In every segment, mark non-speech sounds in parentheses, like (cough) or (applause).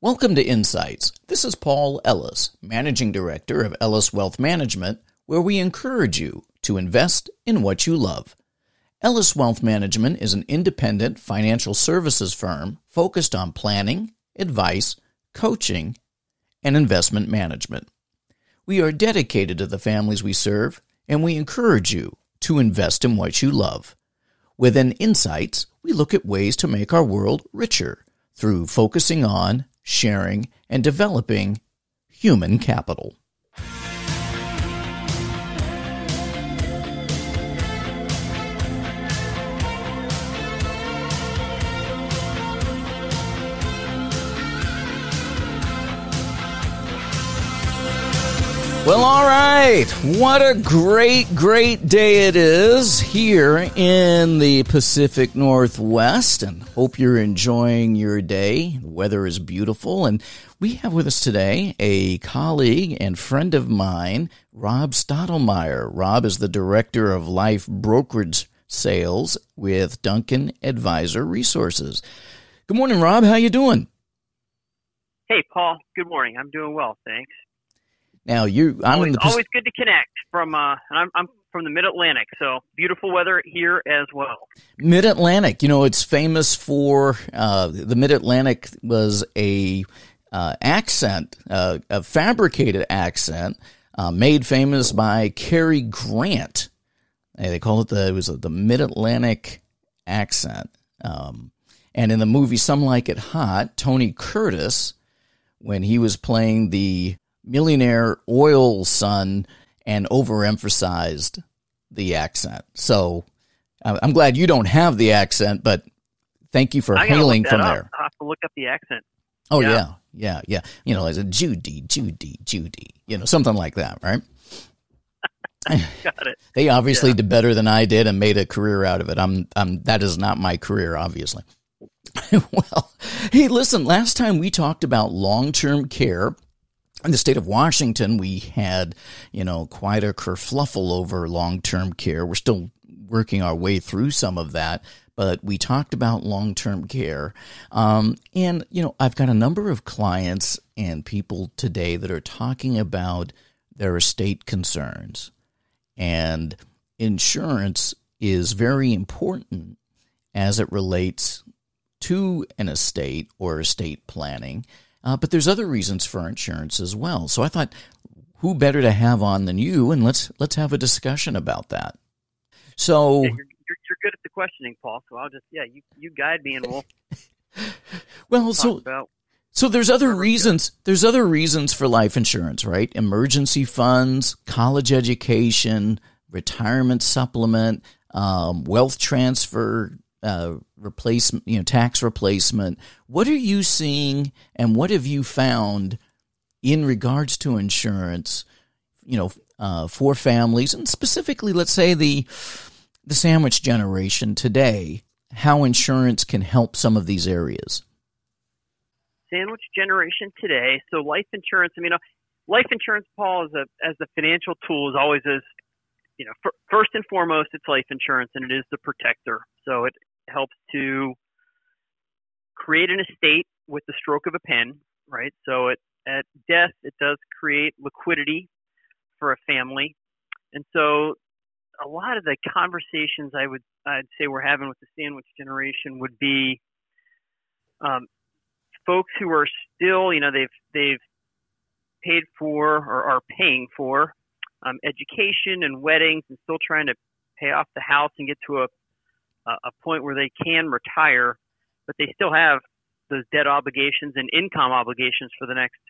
Welcome to Insights. This is Paul Ellis, Managing Director of Ellis Wealth Management, where we encourage you to invest in what you love. Ellis Wealth Management is an independent financial services firm focused on planning, advice, coaching, and investment management. We are dedicated to the families we serve, and we encourage you to invest in what you love. Within Insights, we look at ways to make our world richer through focusing on, sharing, and developing human capital. Well, all right. What a great, great day it is here in the Pacific Northwest, and hope you're enjoying your day. The weather is beautiful, and we have with us today a colleague and friend of mine, Rob Stottlemyre. Rob is the director of life brokerage sales with Duncan Advisor Resources. Good morning, Rob. How you doing? Hey, Paul. Good morning. I'm doing well, thanks. Now you, I'm always, in the always good to connect from. Uh, I'm, I'm from the Mid Atlantic, so beautiful weather here as well. Mid Atlantic, you know, it's famous for uh, the Mid Atlantic was a uh, accent, uh, a fabricated accent, uh, made famous by Cary Grant. They call it the it was the Mid Atlantic accent. Um, and in the movie Some Like It Hot, Tony Curtis, when he was playing the millionaire oil son and overemphasized the accent. So I'm glad you don't have the accent, but thank you for hailing from up. there. I have to look up the accent. Oh yeah. yeah, yeah, yeah. You know, as a Judy, Judy, Judy. You know, something like that, right? (laughs) Got it. They obviously yeah. did better than I did and made a career out of it. I'm, I'm. That is not my career, obviously. (laughs) well, hey, listen. Last time we talked about long-term care in the state of Washington, we had, you know, quite a kerfluffle over long term care. We're still working our way through some of that, but we talked about long term care. Um, and, you know, I've got a number of clients and people today that are talking about their estate concerns. And insurance is very important as it relates to an estate or estate planning. Uh, but there's other reasons for insurance as well. So I thought, who better to have on than you? And let's let's have a discussion about that. So yeah, you're, you're, you're, good at the questioning, Paul. So I'll just yeah, you you guide me and we'll. (laughs) well, so about so there's other reasons. There's other reasons for life insurance, right? Emergency funds, college education, retirement supplement, um, wealth transfer, uh, replacement, you know, tax replacement. What are you seeing, and what have you found in regards to insurance? You know, uh, for families, and specifically, let's say the the sandwich generation today, how insurance can help some of these areas. Sandwich generation today. So life insurance. I mean, uh, life insurance, Paul, as a as a financial tool, is always as you know, first and foremost, it's life insurance, and it is the protector. So it helps to create an estate with the stroke of a pen, right? So it, at death, it does create liquidity for a family, and so a lot of the conversations I would I'd say we're having with the sandwich generation would be um, folks who are still, you know, they've they've paid for or are paying for um, education and weddings and still trying to pay off the house and get to a a point where they can retire, but they still have those debt obligations and income obligations for the next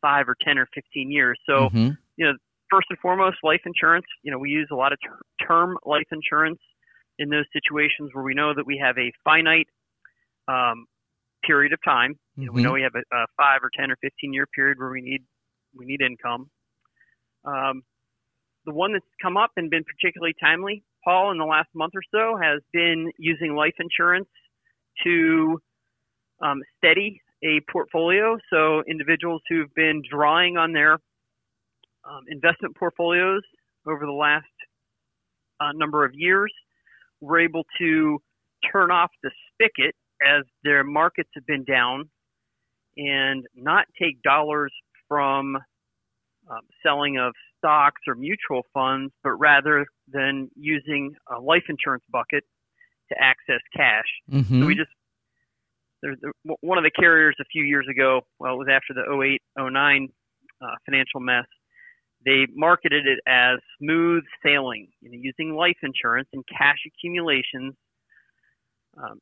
five or ten or fifteen years. So, mm-hmm. you know, first and foremost, life insurance. You know, we use a lot of ter- term life insurance in those situations where we know that we have a finite um, period of time. You know, mm-hmm. we know we have a, a, five or ten or fifteen year period where we need we need income. Um, the one that's come up and been particularly timely Paul, in the last month or so, has been using life insurance to um, steady a portfolio. So, individuals who've been drawing on their um, investment portfolios over the last uh, number of years were able to turn off the spigot as their markets have been down and not take dollars from um, selling of stocks or mutual funds, but rather than using a life insurance bucket to access cash. Mm-hmm. So we just there's one of the carriers a few years ago. Well, it was after the 08, 09 uh, financial mess. They marketed it as smooth sailing, you know, using life insurance and cash accumulations um,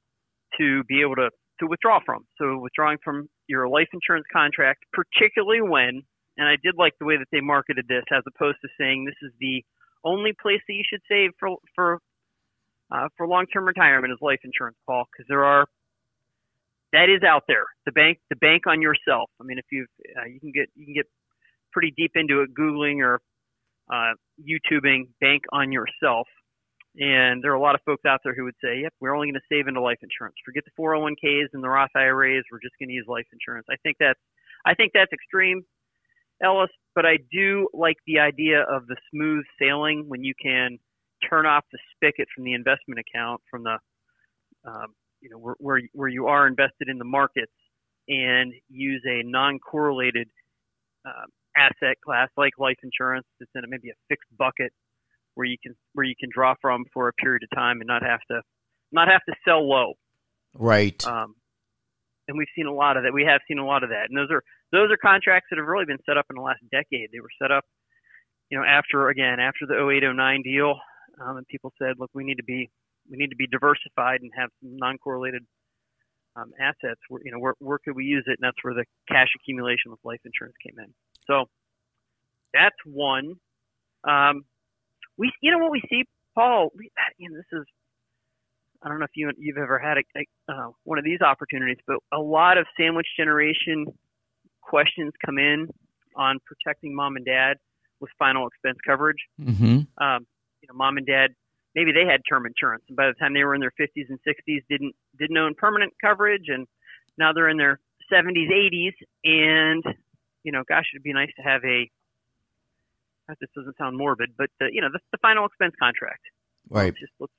to be able to to withdraw from. So withdrawing from your life insurance contract, particularly when, and I did like the way that they marketed this, as opposed to saying this is the only place that you should save for for uh, for long-term retirement is life insurance, Paul, because there are that is out there. The bank, the bank on yourself. I mean, if you uh, you can get you can get pretty deep into it, googling or uh, YouTubing bank on yourself, and there are a lot of folks out there who would say, "Yep, we're only going to save into life insurance. Forget the 401ks and the Roth IRAs. We're just going to use life insurance." I think that's I think that's extreme, Ellis. But I do like the idea of the smooth sailing when you can turn off the spigot from the investment account from the um, you know where, where where you are invested in the markets and use a non-correlated uh, asset class like life insurance that's in a, maybe a fixed bucket where you can where you can draw from for a period of time and not have to not have to sell low. Right. Um, and we've seen a lot of that. We have seen a lot of that, and those are those are contracts that have really been set up in the last decade. They were set up, you know, after again after the 0809 deal, um, and people said, look, we need to be we need to be diversified and have non-correlated um, assets. Where, you know, where, where could we use it? And that's where the cash accumulation with life insurance came in. So that's one. Um, we, you know, what we see, Paul. We, you know, this is. I don't know if you you've ever had a, a, uh, one of these opportunities, but a lot of sandwich generation questions come in on protecting mom and dad with final expense coverage. Mm-hmm. Um, you know, mom and dad maybe they had term insurance, and by the time they were in their 50s and 60s, didn't didn't own permanent coverage, and now they're in their 70s, 80s, and you know, gosh, it'd be nice to have a. This doesn't sound morbid, but the, you know, the, the final expense contract. Right. Just let's,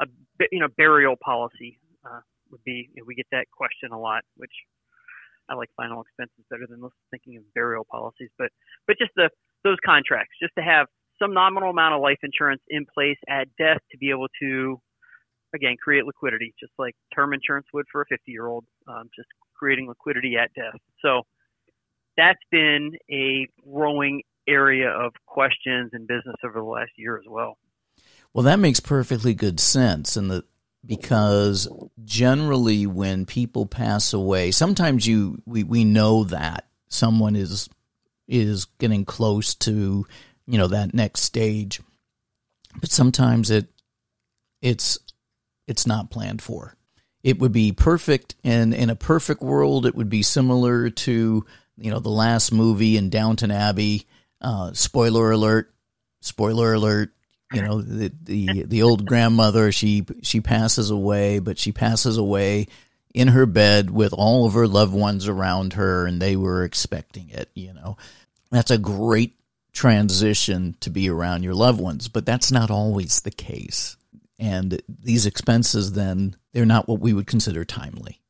a you know burial policy uh, would be. You know, we get that question a lot, which I like final expenses better than thinking of burial policies, but but just the those contracts, just to have some nominal amount of life insurance in place at death to be able to, again, create liquidity, just like term insurance would for a 50 year old, um, just creating liquidity at death. So that's been a growing area of questions in business over the last year as well. Well, that makes perfectly good sense, and the because generally when people pass away, sometimes you we, we know that someone is is getting close to you know that next stage but sometimes it it's it's not planned for. It would be perfect and in a perfect world it would be similar to you know the last movie in downton abbey. Uh, spoiler alert spoiler alert you know the, the the old grandmother she she passes away but she passes away in her bed with all of her loved ones around her and they were expecting it you know that's a great transition to be around your loved ones, but that's not always the case. And these expenses, then, they're not what we would consider timely.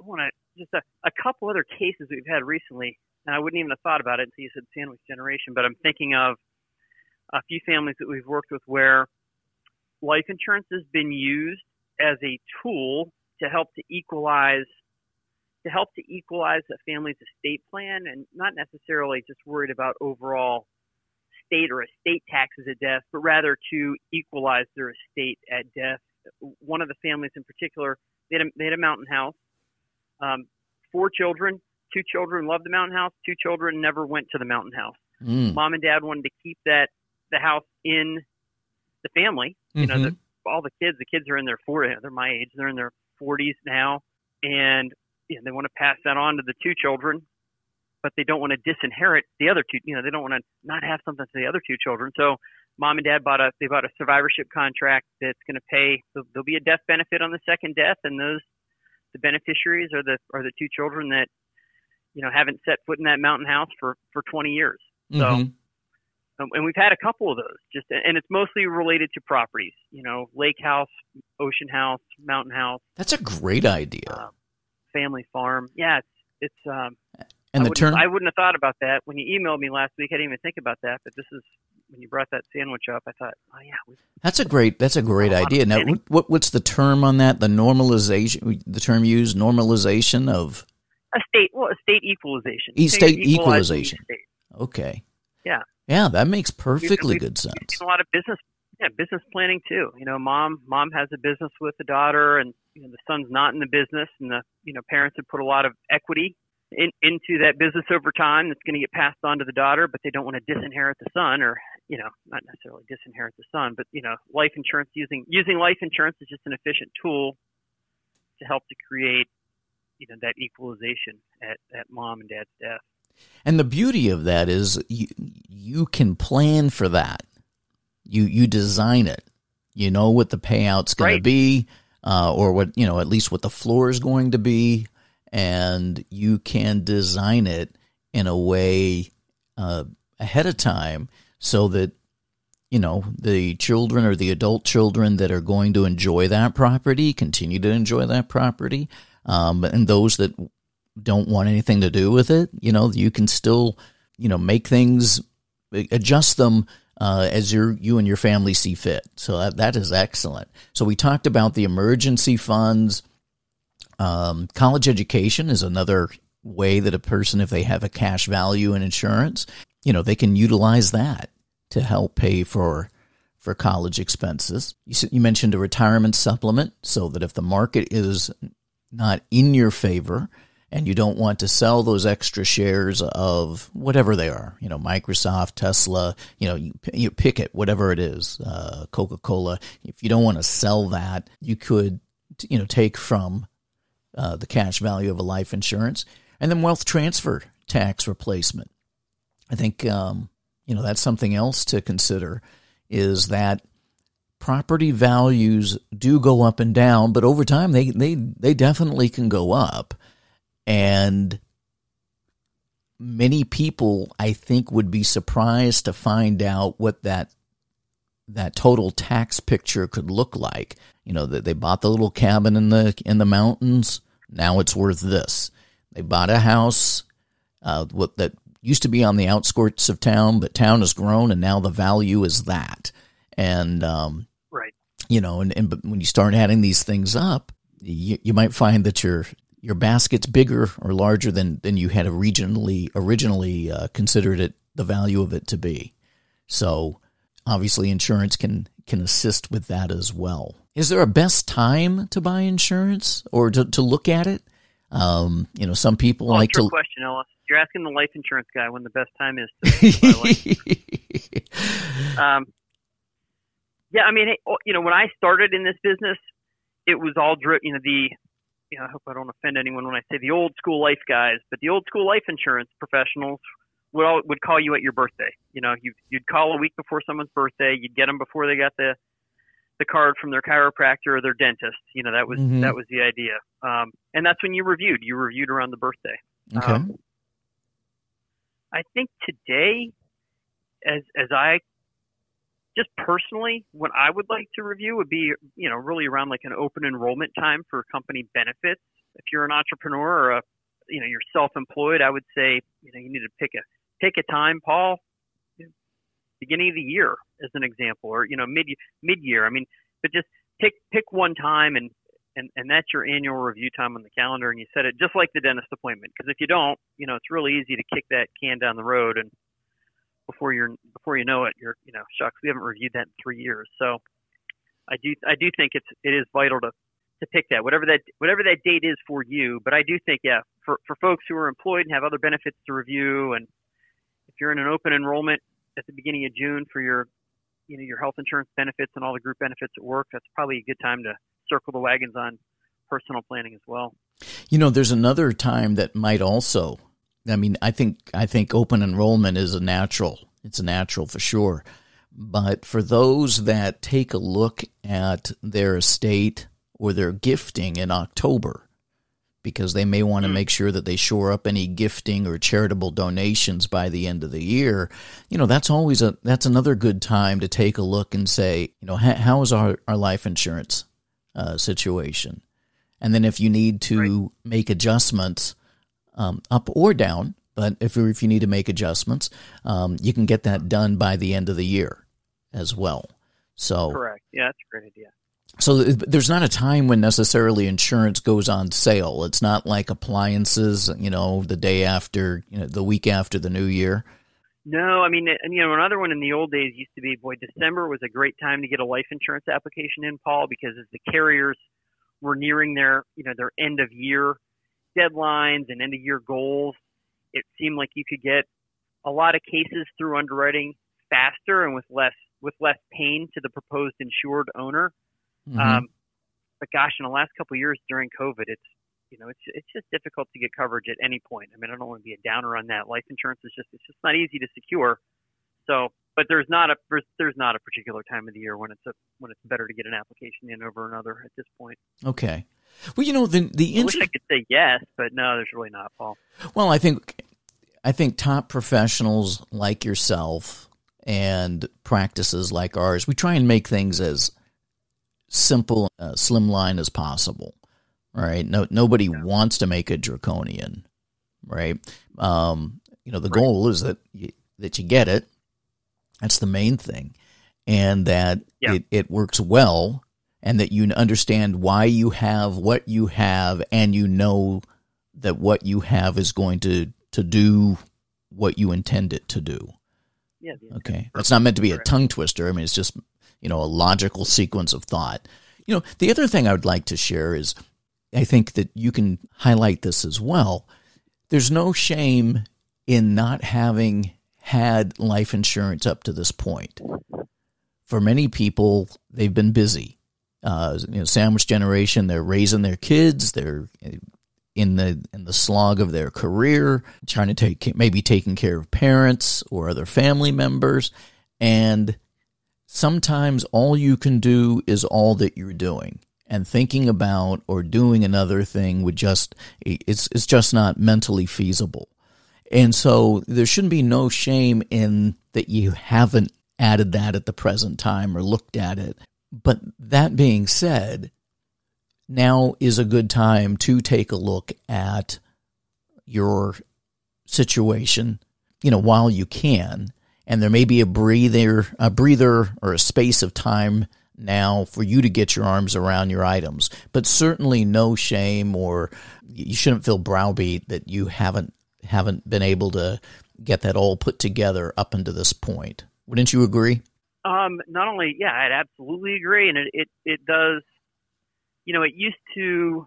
I want to just a, a couple other cases we've had recently, and I wouldn't even have thought about it until you said sandwich generation, but I'm thinking of a few families that we've worked with where life insurance has been used as a tool to help to equalize to help to equalize a family's estate plan and not necessarily just worried about overall state or estate taxes at death, but rather to equalize their estate at death. One of the families in particular, they had a, they had a mountain house, um, four children, two children loved the mountain house, two children never went to the mountain house. Mm. Mom and dad wanted to keep that the house in the family. You mm-hmm. know, the, all the kids, the kids are in their 40s, they're my age, they're in their 40s now, and you know, they want to pass that on to the two children but they don't want to disinherit the other two. You know, they don't want to not have something to the other two children. So mom and dad bought a they bought a survivorship contract that's going to pay. There'll be a death benefit on the second death, and those the beneficiaries are the are the two children that you know haven't set foot in that mountain house for for 20 years. So. Mm-hmm. Um, and we've had a couple of those, just and it's mostly related to properties. You know, lake house, ocean house, mountain house. That's a great idea. Uh, family farm. Yeah, it's it's um. And I the wouldn't, term I wouldn't have thought about that when you emailed me last week. I didn't even think about that, but this is when you brought that sandwich up. I thought, oh yeah, we, That's a great. That's a great A idea. Now, what, what what's the term on that? The normalization. The term used normalization of. estate well, estate equalization. E- So state you're equalizing the equalization. estate. Okay. Yeah. Yeah, that makes perfectly good sense. a lot of business, yeah, business planning too. You know, mom, mom has a business with the daughter, and you know, the son's not in the business, and the you know parents have put a lot of equity in, into that business over time. That's going to get passed on to the daughter, but they don't want to disinherit the son, or you know, not necessarily disinherit the son, but you know, life insurance using using life insurance is just an efficient tool to help to create you know that equalization at at mom and dad's death. And the beauty of that is you, you can plan for that. You you design it. You know what the payout's going to be, uh, or what you know at least what the floor is going to be, and you can design it in a way uh, ahead of time so that you know the children or the adult children that are going to enjoy that property continue to enjoy that property, um, and those that don't want anything to do with it, you know, you can still, you know, make things, adjust them uh, as your you and your family see fit. So that, that is excellent. So we talked about the emergency funds. Um, college education is another way that a person, if they have a cash value in insurance, you know, they can utilize that to help pay for for college expenses. You, you mentioned a retirement supplement, so that if the market is not in your favor and you don't want to sell those extra shares of whatever they are, you know, Microsoft, Tesla, you know, you, you pick it, whatever it is, uh, Coca Cola. If you don't want to sell that, you could, you know, take from uh, the cash value of a life insurance and then wealth transfer tax replacement. I think, um, you know, that's something else to consider is that property values do go up and down, but over time they, they, they definitely can go up. And many people, I think, would be surprised to find out what that that total tax picture could look like. You know, that they bought the little cabin in the in the mountains. Now it's worth this. They bought a house uh, what that used to be on the outskirts of town, but town has grown, and now the value is that. And um, Right. you know, and, and but when you start adding these things up, you, you might find that your your basket's bigger or larger than than you had originally originally uh, considered it the value of it to be. So obviously, insurance can can assist with that as well. Is there a best time to buy insurance or to, to look at it? Um, you know, some people like to. question, Ellis. You're asking the life insurance guy when the best time is to (laughs) buy life. Um, yeah, I mean, you know, when I started in this business, it was all dri You know, the you know, I hope I don't offend anyone when I say the old school life guys, but the old school life insurance professionals would all, would call you at your birthday. You know, you you'd call a week before someone's birthday. You'd get them before they got the the card from their chiropractor or their dentist. You know, that was Mhm. that was the idea. Um, and that's when you reviewed. You reviewed around the birthday. okay. Um, I think today, as as I just personally, what I would like to review would be, you know, really around like an open enrollment time for company benefits. If you're an entrepreneur or a, you know, you're self-employed, I would say, you know, you need to pick a pick a time, Paul. Beginning of the year, as an example, or you know, mid mid year. I mean, but just pick pick one time and and and that's your annual review time on the calendar, and you set it just like the dentist appointment. Because if you don't, you know, it's really easy to kick that can down the road, and before you're before you know it, you're you know, shucks, we haven't reviewed that in three years. So I do I do think it's it is vital to to pick that whatever that whatever that date is for you. But I do think yeah, for for folks who are employed and have other benefits to review, and if you're in an open enrollment at the beginning of June for your you know your health insurance benefits and all the group benefits at work, that's probably a good time to circle the wagons on personal planning as well. You know, there's another time that might also. I mean, I think I think open enrollment is a natural. It's a natural for sure. But for those that take a look at their estate or their gifting in October, because they may want to Hmm. make sure that they shore up any gifting or charitable donations by the end of the year, you know, that's always a that's another good time to take a look and say, you know, how, how is our, our life insurance uh, situation? And then if you need to make adjustments um, up or down. But if if you need to make adjustments, um, you can get that done by the end of the year as well. So correct. Yeah, that's a great idea. So there's not a time when necessarily insurance goes on sale. It's not like appliances, you know, the day after, you know, the week after the new year. No, I mean, and you know, another one in the old days used to be, boy, December was a great time to get a life insurance application in, Paul, because as the carriers were nearing their, you know, their end of year deadlines and end of year goals, it seemed like you could get a lot of cases through underwriting faster and with less with less pain to the proposed insured owner. Mm-hmm. Um, but gosh, in the last couple of years during COVID, it's you know it's it's just difficult to get coverage at any point. I mean, I don't want to be a downer on that. Life insurance is just it's just not easy to secure. So, but there's not a there's not a particular time of the year when it's a when it's better to get an application in over another at this point. Okay. Well, you know the the inter- I wish I could say yes, but no, there's really not, Paul. Well, I think I think top professionals like yourself and practices like ours, we try and make things as simple, uh, slimline as possible. Right? No, nobody yeah. wants to make a draconian, right? Um, you know, the right. goal is that you, that you get it. That's the main thing, and that yeah. it, it works well, and that you understand why you have what you have, and you know that what you have is going to to do what you intend it to do. Yeah. Okay. That's not meant to be a tongue twister. I mean, it's just you know, a logical sequence of thought. You know, the other thing I would like to share is I think that you can highlight this as well. There's no shame in not having had life insurance up to this point. For many people, they've been busy. Uh, you know, sandwich generation, they're raising their kids, they're in the in the slog of their career, trying to take maybe taking care of parents or other family members, and sometimes all you can do is all that you're doing and thinking about or doing another thing would just it's it's just not mentally feasible. And so there shouldn't be no shame in that you haven't added that at the present time or looked at it. But that being said, now is a good time to take a look at your situation, you know, while you can and there may be a breather, a breather or a space of time now for you to get your arms around your items. But certainly no shame or you shouldn't feel browbeat that you haven't haven't been able to get that all put together up until this point. Wouldn't you agree? Um, not only, yeah, I'd absolutely agree, and it, it it does. You know, it used to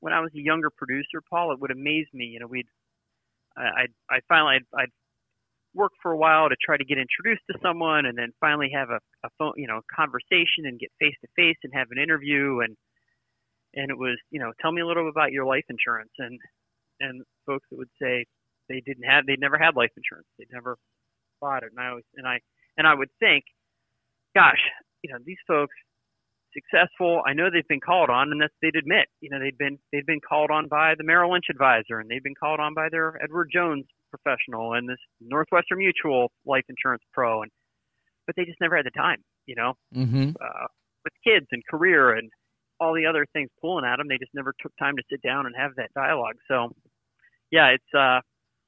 when I was a younger producer, Paul. It would amaze me. You know, we'd I I finally I'd, I'd work for a while to try to get introduced to someone and then finally have a, a phone you know conversation and get face to face and have an interview and and it was you know tell me a little bit about your life insurance and and folks that would say they didn't have they never had life insurance they never bought it and I always, and I and I would think gosh you know these folks successful I know they've been called on and that they'd admit you know they've been they've been called on by the Merrill Lynch advisor and they've been called on by their Edward Jones professional and this Northwestern Mutual life insurance pro, and but they just never had the time, you know, mm-hmm. uh, with kids and career and all the other things pulling at them. They just never took time to sit down and have that dialogue. So, yeah, it's uh,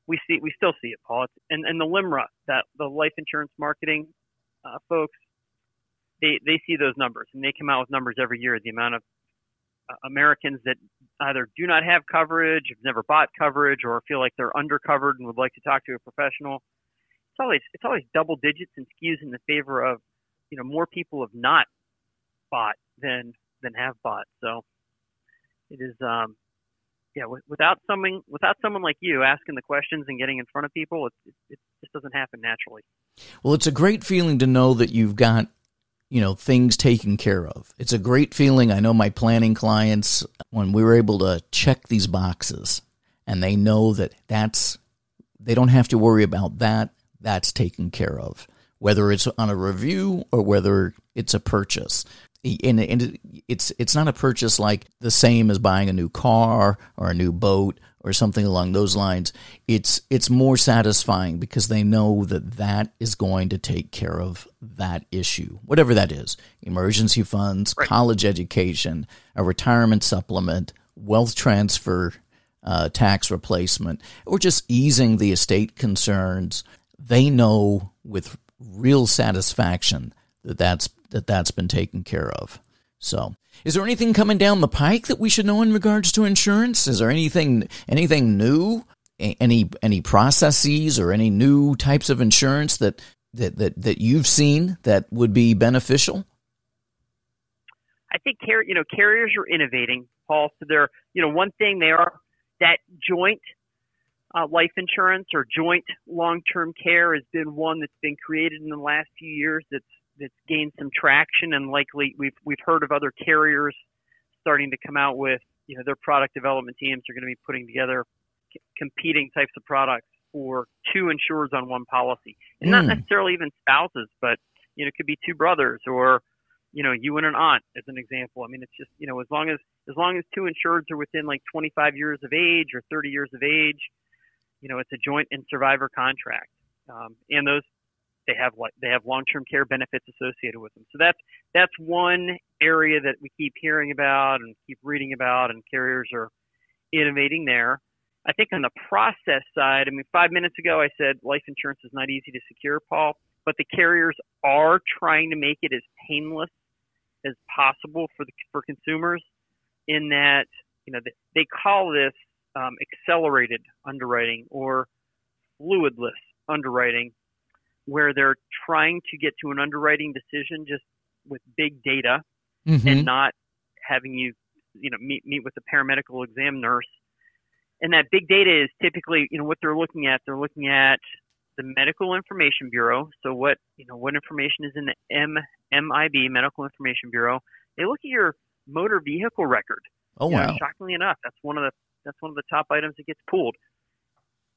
we see we still see it, Paul. It's, and and the LIMRA, that the life insurance marketing uh, folks, they they see those numbers and they come out with numbers every year. The amount of uh, Americans that either do not have coverage, have never bought coverage, or feel like they're undercovered and would like to talk to a professional. It's always it's always double digits and skews in the favor of you know more people have not bought than than have bought. So it is um yeah without someone without someone like you asking the questions and getting in front of people it, it, it just doesn't happen naturally. Well, it's a great feeling to know that you've got you know, things taken care of. It's a great feeling. I know my planning clients, when we were able to check these boxes and they know that that's, they don't have to worry about that, that's taken care of, whether it's on a review or whether it's a purchase. And, and it's it's not a purchase like the same as buying a new car or a new boat or something along those lines, it's it's more satisfying because they know that that is going to take care of that issue, whatever that is: emergency funds, right. college education, a retirement supplement, wealth transfer, uh, tax replacement, or just easing the estate concerns, they know with real satisfaction that that's that that's been taken care of. So, is there anything coming down the pike that we should know in regards to insurance? Is there anything anything new? Any any processes or any new types of insurance that that that, that you've seen that would be beneficial? I think car- you know carriers are innovating, Paul. So they're you know one thing they are that joint uh, life insurance or joint long-term care has been one that's been created in the last few years. That's that's gained some traction, and likely we've we've heard of other carriers starting to come out with you know their product development teams are going to be putting together c- competing types of products for two insurers on one policy, and mm. not hmm. necessarily even spouses, but you know it could be two brothers or you know you and an aunt as an example. I mean it's just you know as long as as long as two insureds are within like 25 years of age or 30 years of age, you know it's a joint and survivor contract, um, and those they have like they have long-term care benefits associated with them. So that's that's one area that we keep hearing about and keep reading about, and carriers are innovating there. I think on the process side, I mean, five minutes ago I said life insurance is not easy to secure, Paul, but the carriers are trying to make it as painless as possible for the for consumers. In that, you know, they call this um, accelerated underwriting or fluidless underwriting where they're trying to get to an underwriting decision just with big data mm-hmm. and not having you, you know, meet, meet with the paramedical exam nurse. And that big data is typically, you know, what they're looking at. They're looking at the Medical Information Bureau. So what, you know, what information is in the M, MIB, Medical Information Bureau. They look at your motor vehicle record. Oh wow! Know, shockingly enough, that's one of the that's one of the top items that gets pulled.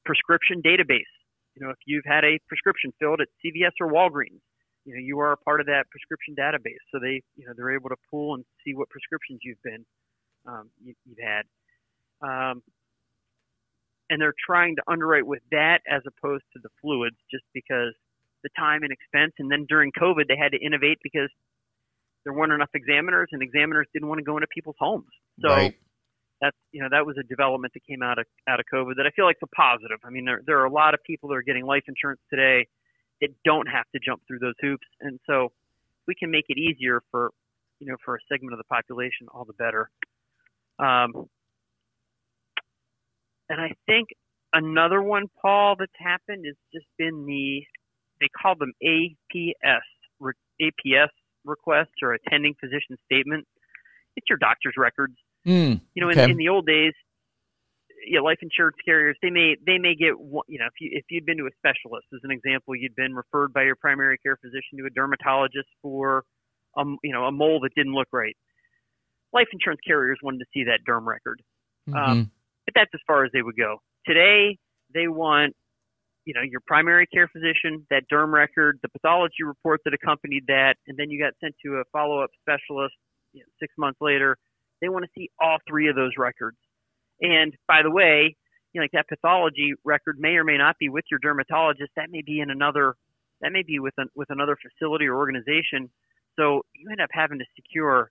Prescription database you know, if you've had a prescription filled at CVS or Walgreens, you know, you are a part of that prescription database. So they, you know, they're able to pull and see what prescriptions you've been, um, you, have had. Um, and they're trying to underwrite with that as opposed to the fluids just because the time and expense. And then during COVID, they had to innovate because there weren't enough examiners and examiners didn't want to go into people's homes. So right that's you know that was a development that came out of out of COVID that I feel like is a positive. I mean, there there are a lot of people that are getting life insurance today that don't have to jump through those hoops, and so we can make it easier for you know for a segment of the population, all the better. Um, and I think another one, Paul, that's happened has just been the they call them APS APS requests or attending physician statement. It's your doctor's records Mm, you know, okay. in, in the old days, yeah, life insurance carriers they may they may get you know if you if you'd been to a specialist as an example, you'd been referred by your primary care physician to a dermatologist for um you know a mole that didn't look right. Life insurance carriers wanted to see that derm record, mm-hmm. um, but that's as far as they would go. Today, they want you know your primary care physician, that derm record, the pathology report that accompanied that, and then you got sent to a follow up specialist you know, six months later they want to see all three of those records. And by the way, you know, like that pathology record may or may not be with your dermatologist. That may be in another. That may be with an, with another facility or organization. So you end up having to secure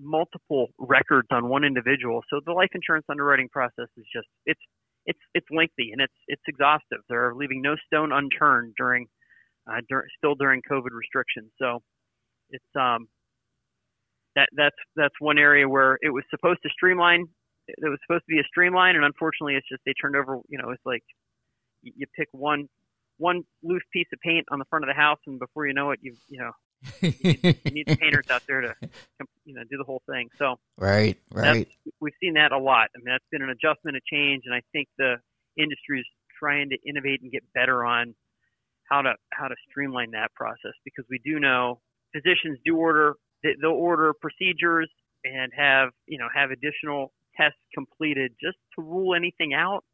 multiple records on one individual. So the life insurance underwriting process is just it's it's it's lengthy and it's it's exhaustive. They're leaving no stone unturned during uh, dur- still during COVID restrictions. So it's um that that's that's one area where it was supposed to streamline. It was supposed to be a streamline, and unfortunately, it's just they turned over. You know, it's like you, pick one one loose piece of paint on the front of the house, and before you know it, you you know you, you need the painters out there to (laughs) you know do the whole thing. So right, right, we've seen that a lot. I mean, that's been an adjustment, a change, and I think the industry is trying to innovate and get better on how to how to streamline that process because we do know physicians do order they'll order procedures and have you know have additional tests completed just to rule anything out.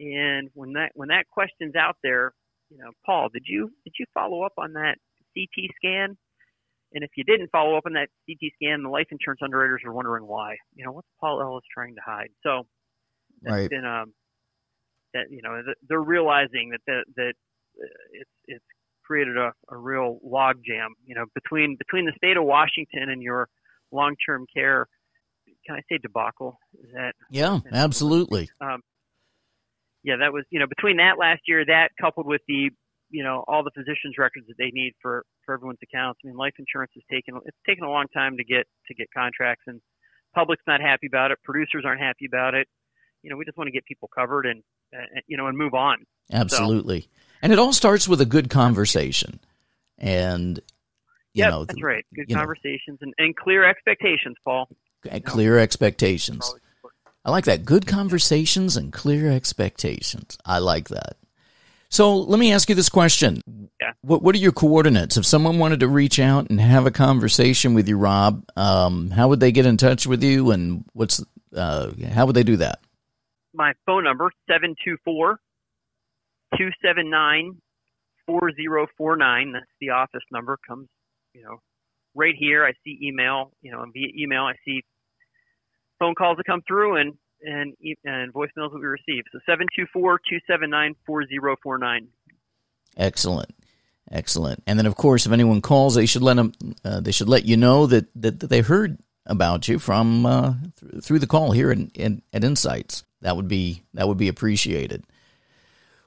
And when that when that question's out there, you know, Paul, did you did you follow up on that CT scan? And if you didn't follow up on that CT scan, the life insurance underwriters are wondering why. You know, what's Paul Ellis trying to hide? So that's right. been um that you know they're realizing that that that uh, it's it's created a, a real logjam, you know, between between the state of Washington and your long-term care can I say debacle? Is that yeah, absolutely. Um, yeah, that was you know between that last year, that coupled with the you know all the physicians' records that they need for for everyone's accounts. I mean, life insurance has taken it's taken a long time to get to get contracts, and public's not happy about it. Producers aren't happy about it. You know, we just want to get people covered and uh, you know and move on. Absolutely, so, and it all starts with a good conversation, and you yep, know that's right. Good conversations and, and clear expectations, Paul. Clear expectations. I like that. Good conversations and clear expectations. I like that. So let me ask you this question. Yeah. What What are your coordinates? If someone wanted to reach out and have a conversation with you, Rob, um, how would they get in touch with you, and what's uh, how would they do that? My phone number 724 279 4049. That's the office number. Comes, you know, right here. I see email. You know, via email, I see phone calls that come through and and and voicemails that we receive. So 724-279-4049. Excellent. Excellent. And then of course if anyone calls they should let them uh, they should let you know that, that, that they heard about you from uh, th- through the call here in, at Insights. That would be that would be appreciated.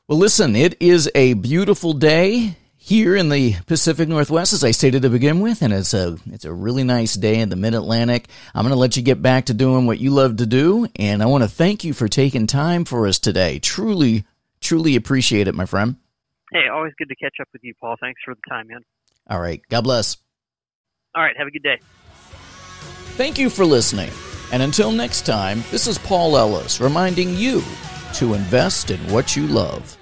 Well, listen, it is a beautiful day here in the Pacific Northwest, as I stated to begin with, and it's a it's a really nice day in the Mid Atlantic. I'm going to let you get back to doing what you love to do, and I want to thank you for taking time for us today. Truly, truly appreciate it, my friend. Hey, always good to catch up with you, Paul. Thanks for the time, man. All right, God bless. All right, have a good day. Thank you for listening, and until next time, this is Paul Ellis reminding you to invest in what you love.